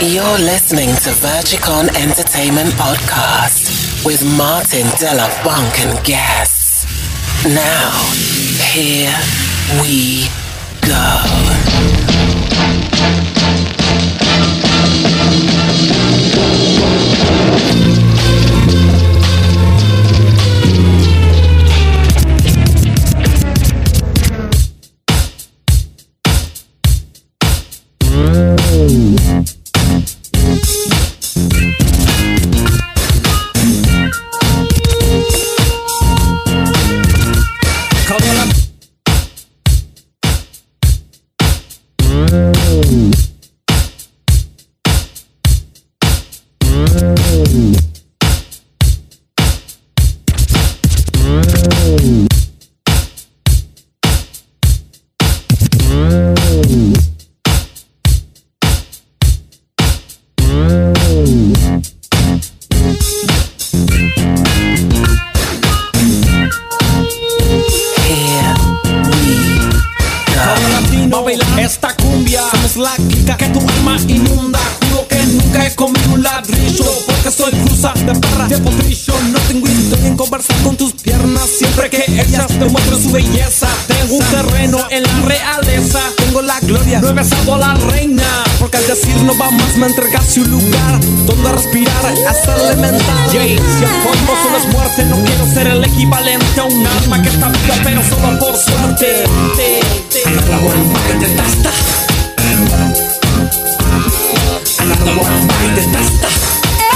You're listening to Vergicon Entertainment Podcast with Martin Della Funk and guests. Now, here we go. Me entregaste un lugar donde respirar hasta elemental. Yeah, si el polvo solo es muerte, no quiero ser el equivalente a un alma que está viva, pero solo por suerte. Another one bite the dust. Another one bite the dust.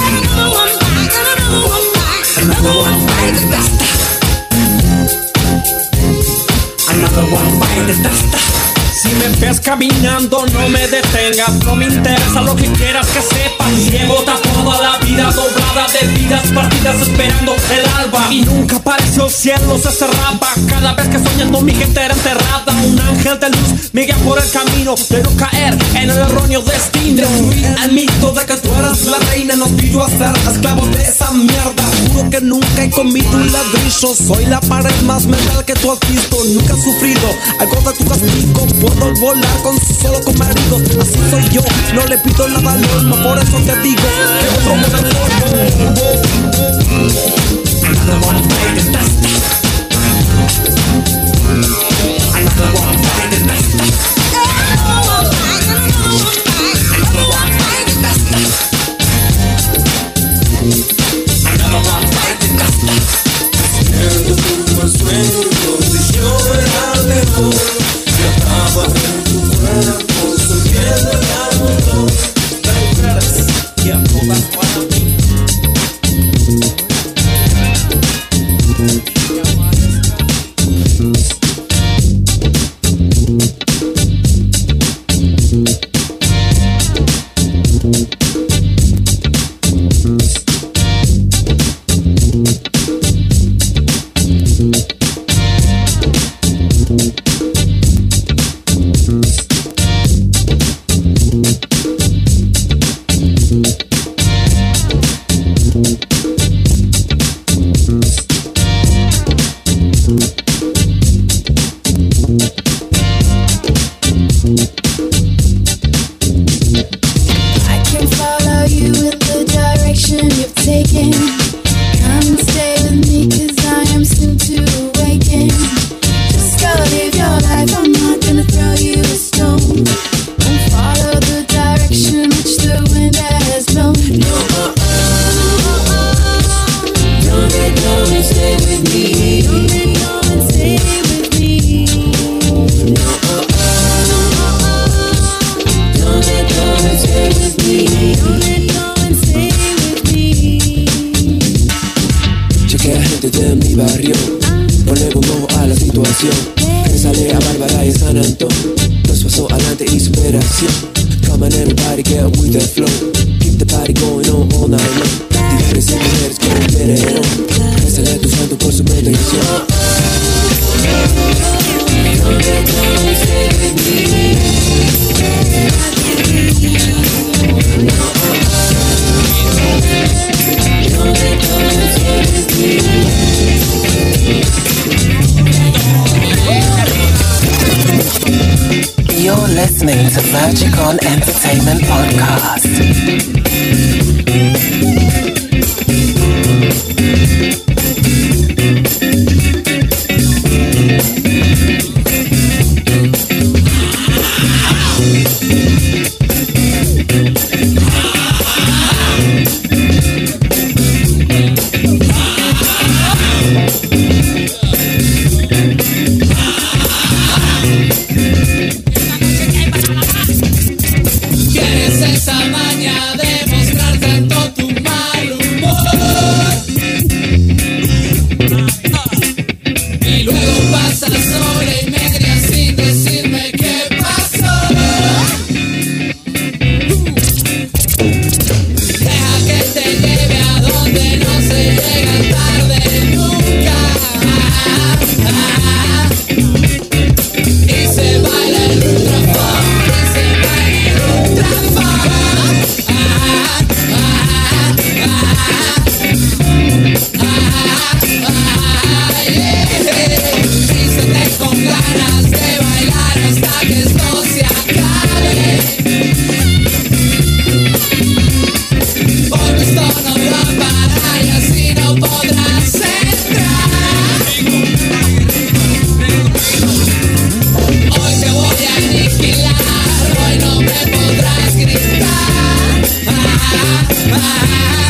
Another one bite, another one bite, another one bite the dust. Another one bite the dust. Si me ves caminando, no me detengas. No me interesa lo que quieras que sepas. Llevo toda la vida doblada de vidas partidas esperando el alba. Y nunca apareció el cielo, se cerraba. Cada vez que soñando mi gente era enterrada. Un ángel de luz me guía por el camino de no caer en el erróneo destino. Destruir el mito de que tú eras la reina. Nos pidió a ser esclavos de esa mierda. Juro que nunca he comido un ladrillo. Soy la pared más mental que tú has visto. Nunca he sufrido algo de tu castigo puedo volar con solo con maridos. Así soy yo, no le pido nada al alma, por eso te digo que otro mundo Another one time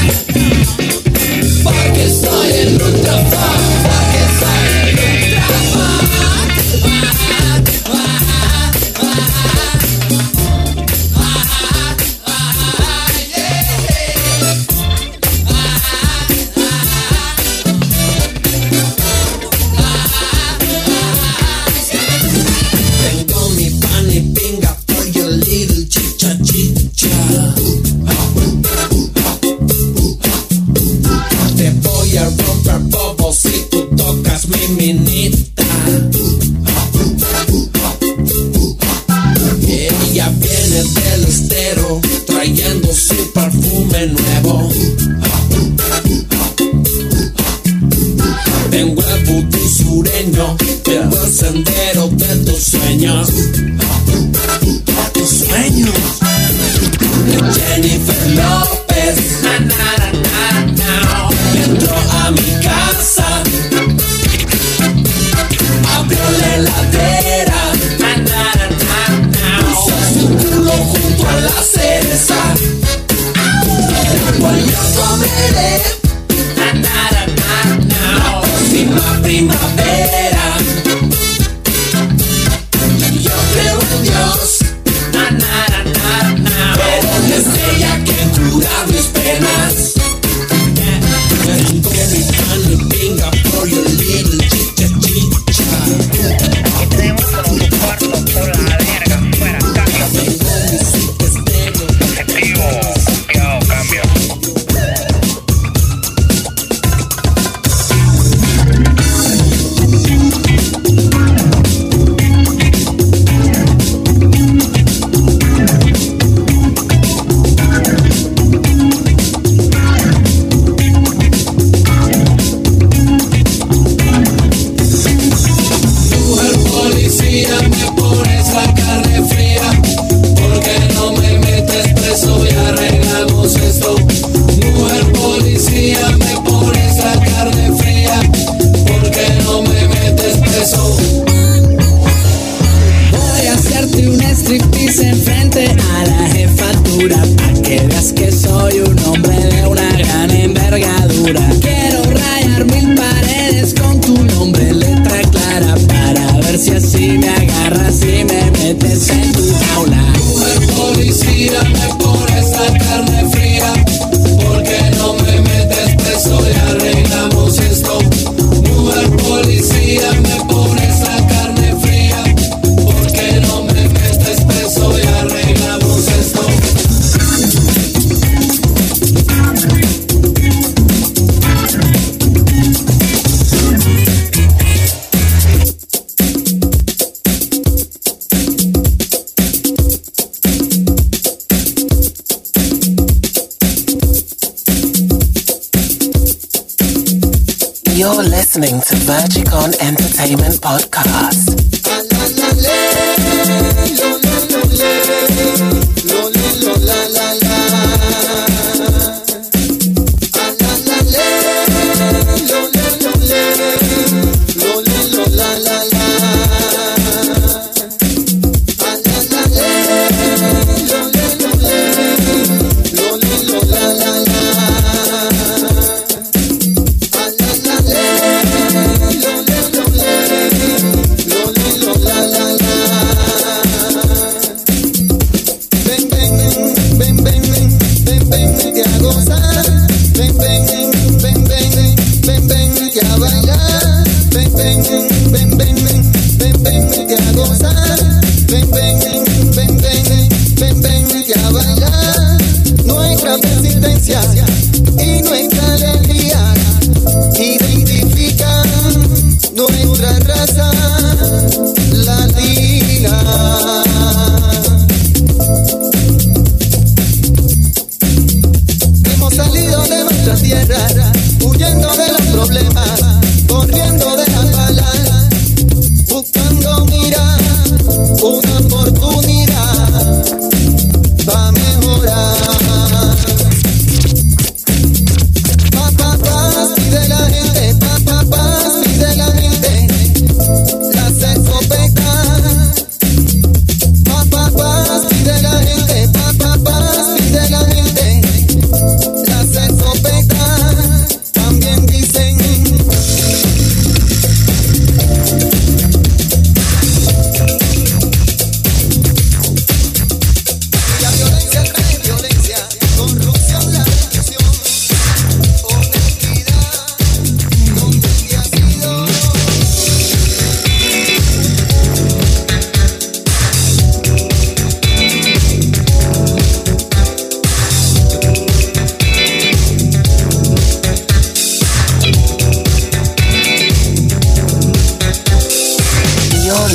On entertainment Podcast.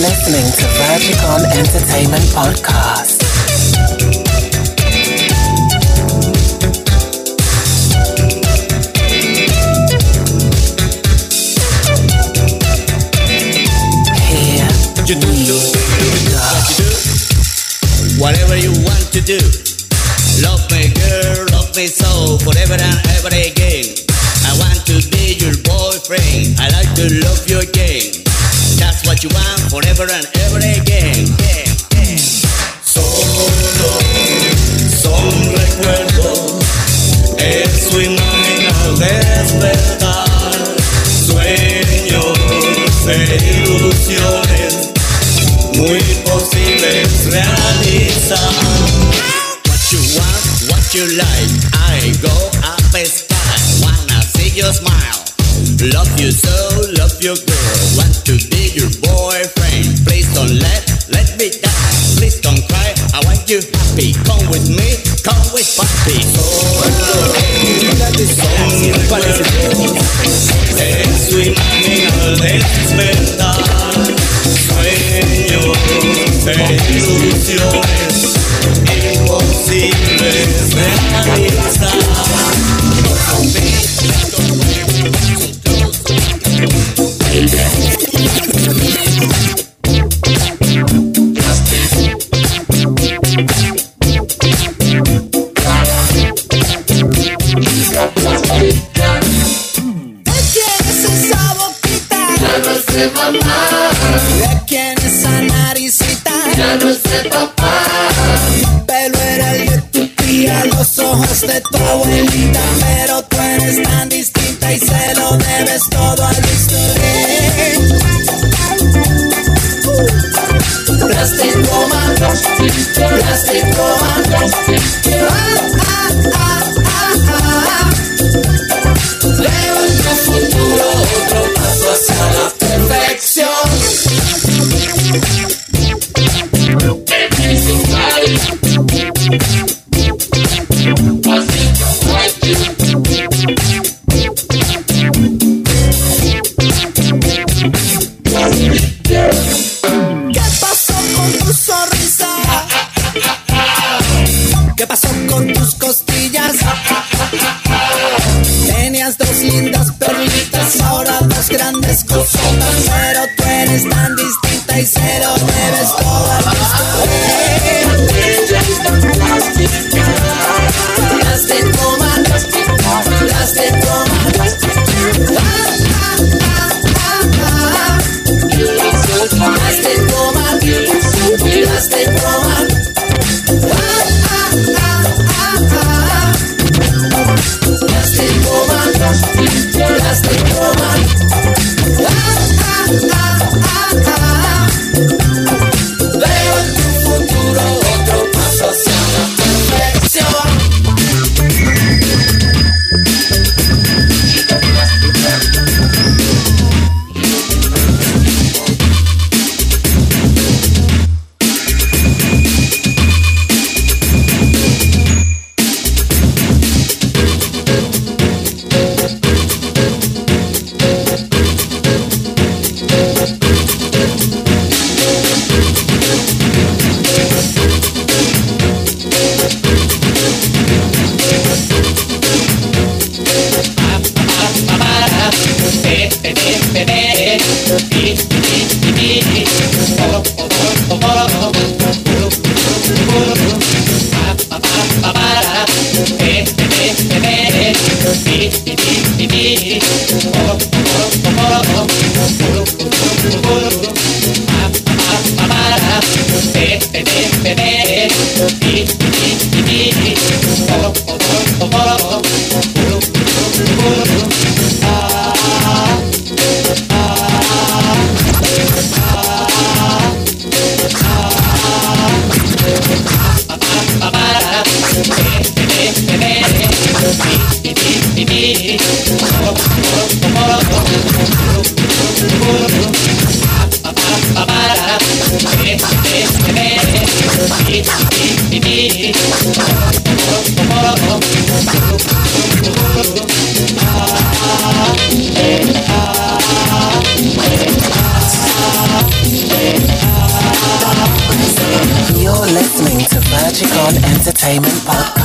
listening to Virgicon Entertainment Podcast. Here we go. Whatever you want to do, love me, girl, love me so, forever and ever again. ever and ever so love your girl. Want to be your boyfriend. Please don't let, let me die. Please don't cry. I want you happy. Come with me, come with papi. So, soy mañana despertar. Sueños de ilusiones imposibles de realizar. eres tan distinta y se lo debes todo a Luis Torre. Plástico man, plástico man, ah, ah, ah. Entertainment Podcast.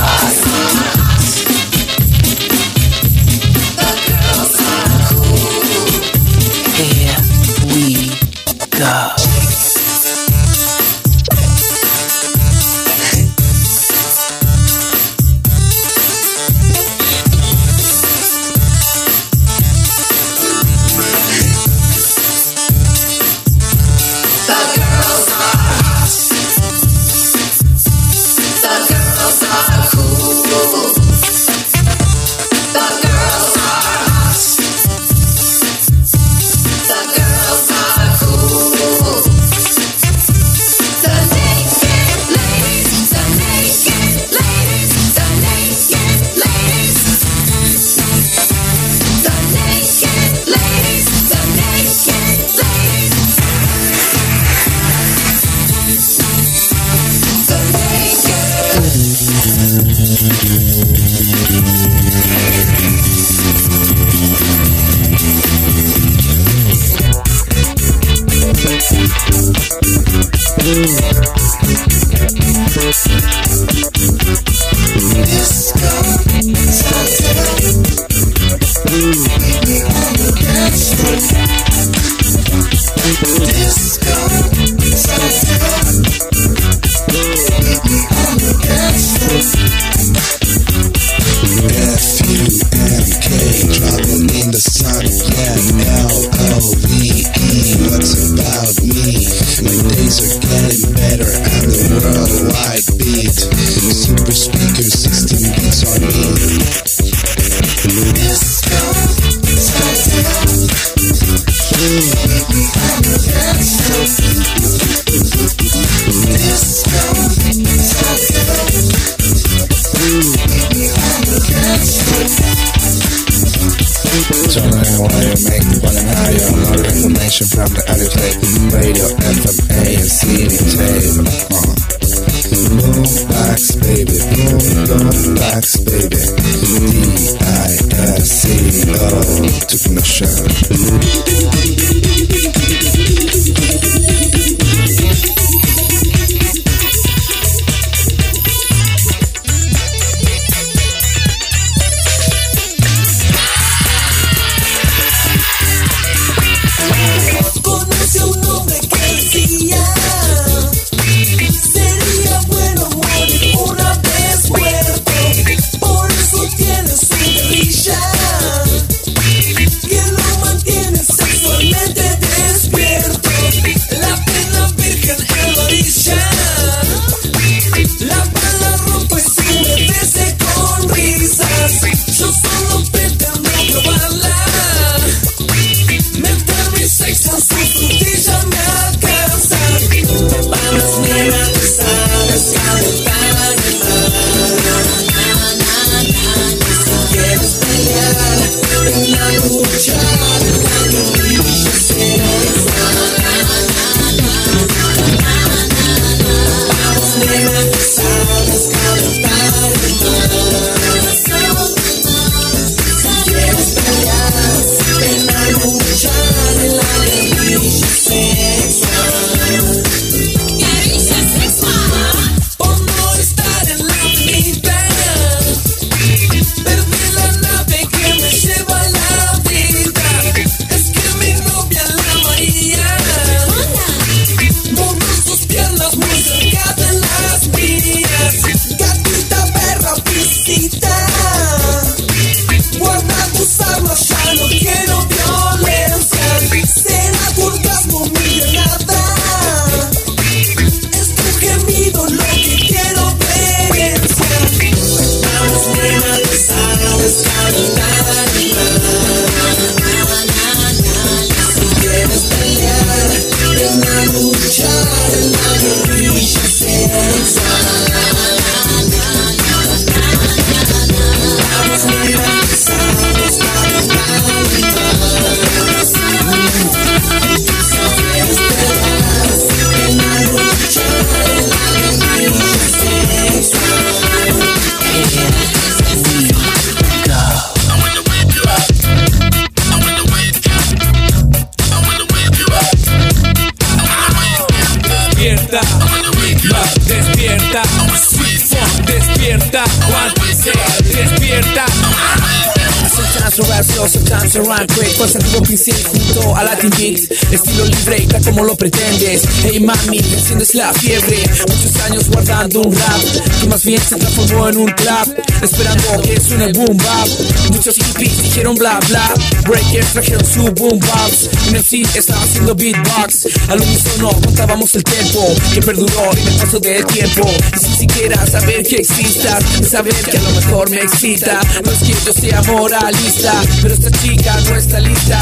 Run Constantino pincel junto a Latin Beat Estilo libre y tal como lo pretendes. Hey mami, enciendes la fiebre. Muchos años guardando un rap Que más bien se transformó en un clap Esperando que suene boom bap. Muchos hippies dijeron bla bla. Breakers trajeron su boom box Un MC estaba haciendo beatbox. Al unísono contábamos el tiempo Que perduró en el paso del tiempo. Y sin siquiera saber que existas Saber que a lo mejor me excita. No es que yo sea moralista Pero esta chica no está lista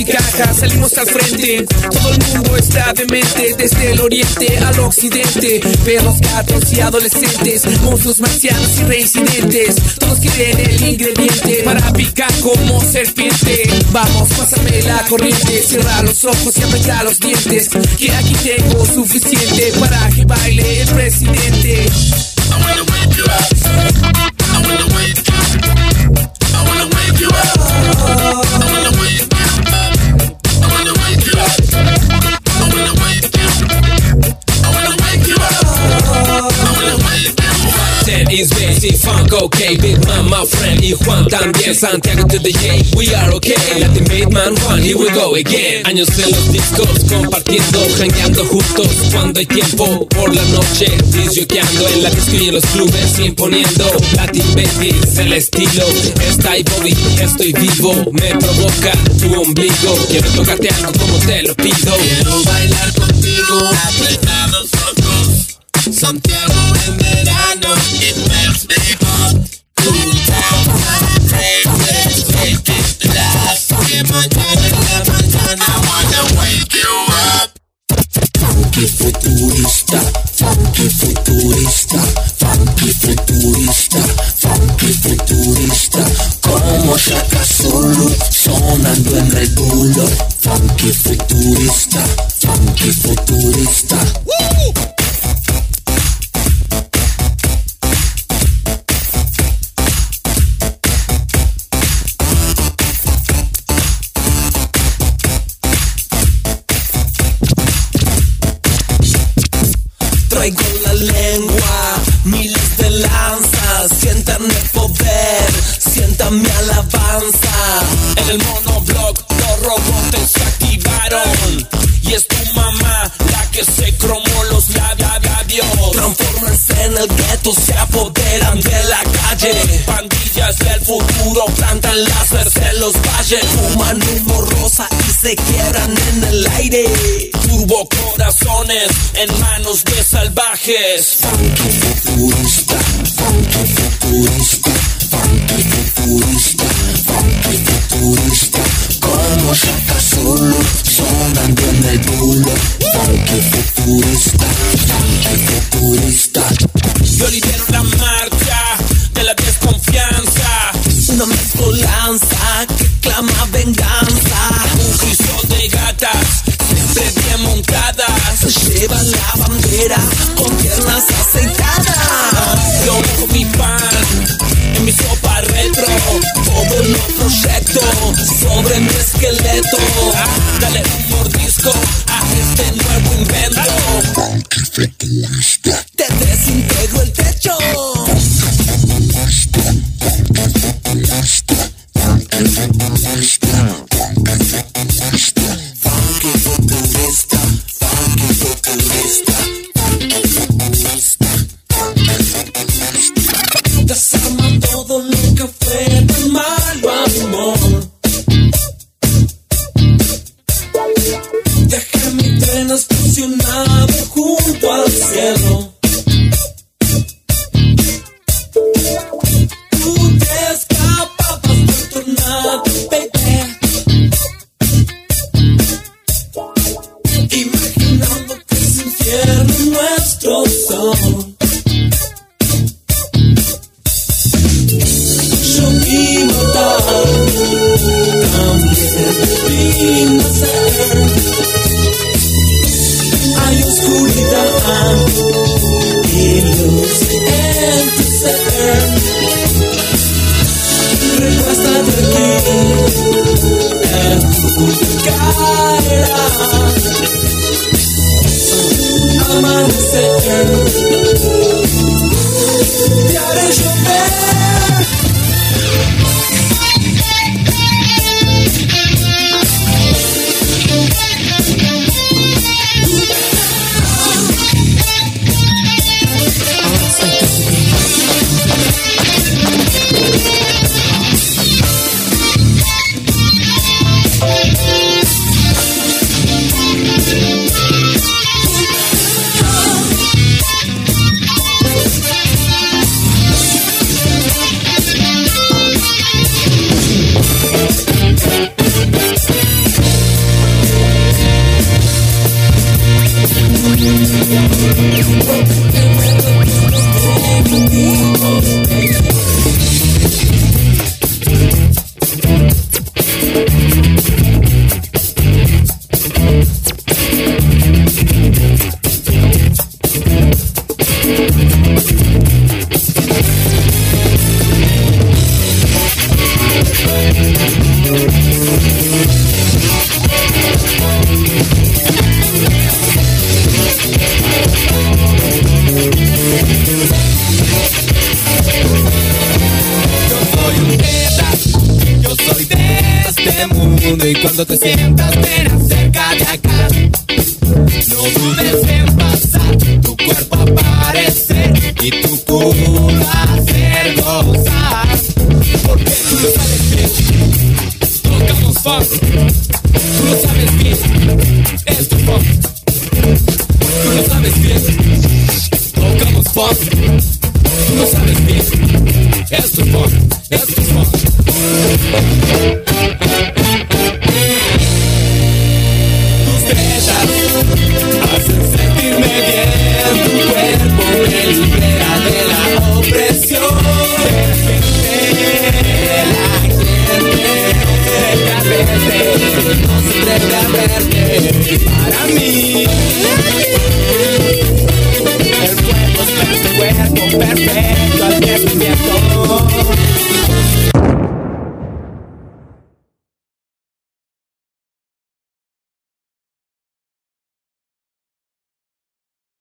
musicaja salimos al frente. Todo el mundo está demente desde el oriente al occidente. Perros gatos y adolescentes monstruos marcianos y reincidentes. Todos quieren el ingrediente para picar como serpiente. Vamos pásame la corriente cierra los ojos y aprieta los dientes que aquí tengo suficiente para que baile el presidente okay Big Man, my friend Y Juan también. Santiago to the J We are okay. Latin Beat Man Juan, here we go again. Años en los discos Compartiendo, jangueando juntos Cuando hay tiempo. Por la noche Disjoqueando en la disco y en los clubes Imponiendo Latin Baby Es el estilo. Ahí Bobby Estoy vivo. Me provoca tu ombligo. Quiero tocarte algo como te lo pido. Quiero bailar contigo. Apretados Santiago en verano It makes me hot de la calle. Pandillas del futuro plantan láseres en los valles Fuman humo rosa y se quiebran en el aire. Turbo corazones en manos de salvajes Funky futurista, funky futurista, funky futurista, funky futurista. Como Shaka Zulu, sonando en el bulo. Funky futurista, funky futurista. Yo lidero la marcha mezcolanza que clama venganza. Un de gatas siempre bien montadas Llevan la bandera con piernas aceitadas. Yo dejo mi pan en mi sopa retro Todo lo proyecto sobre mi esqueleto. Dale un mordisco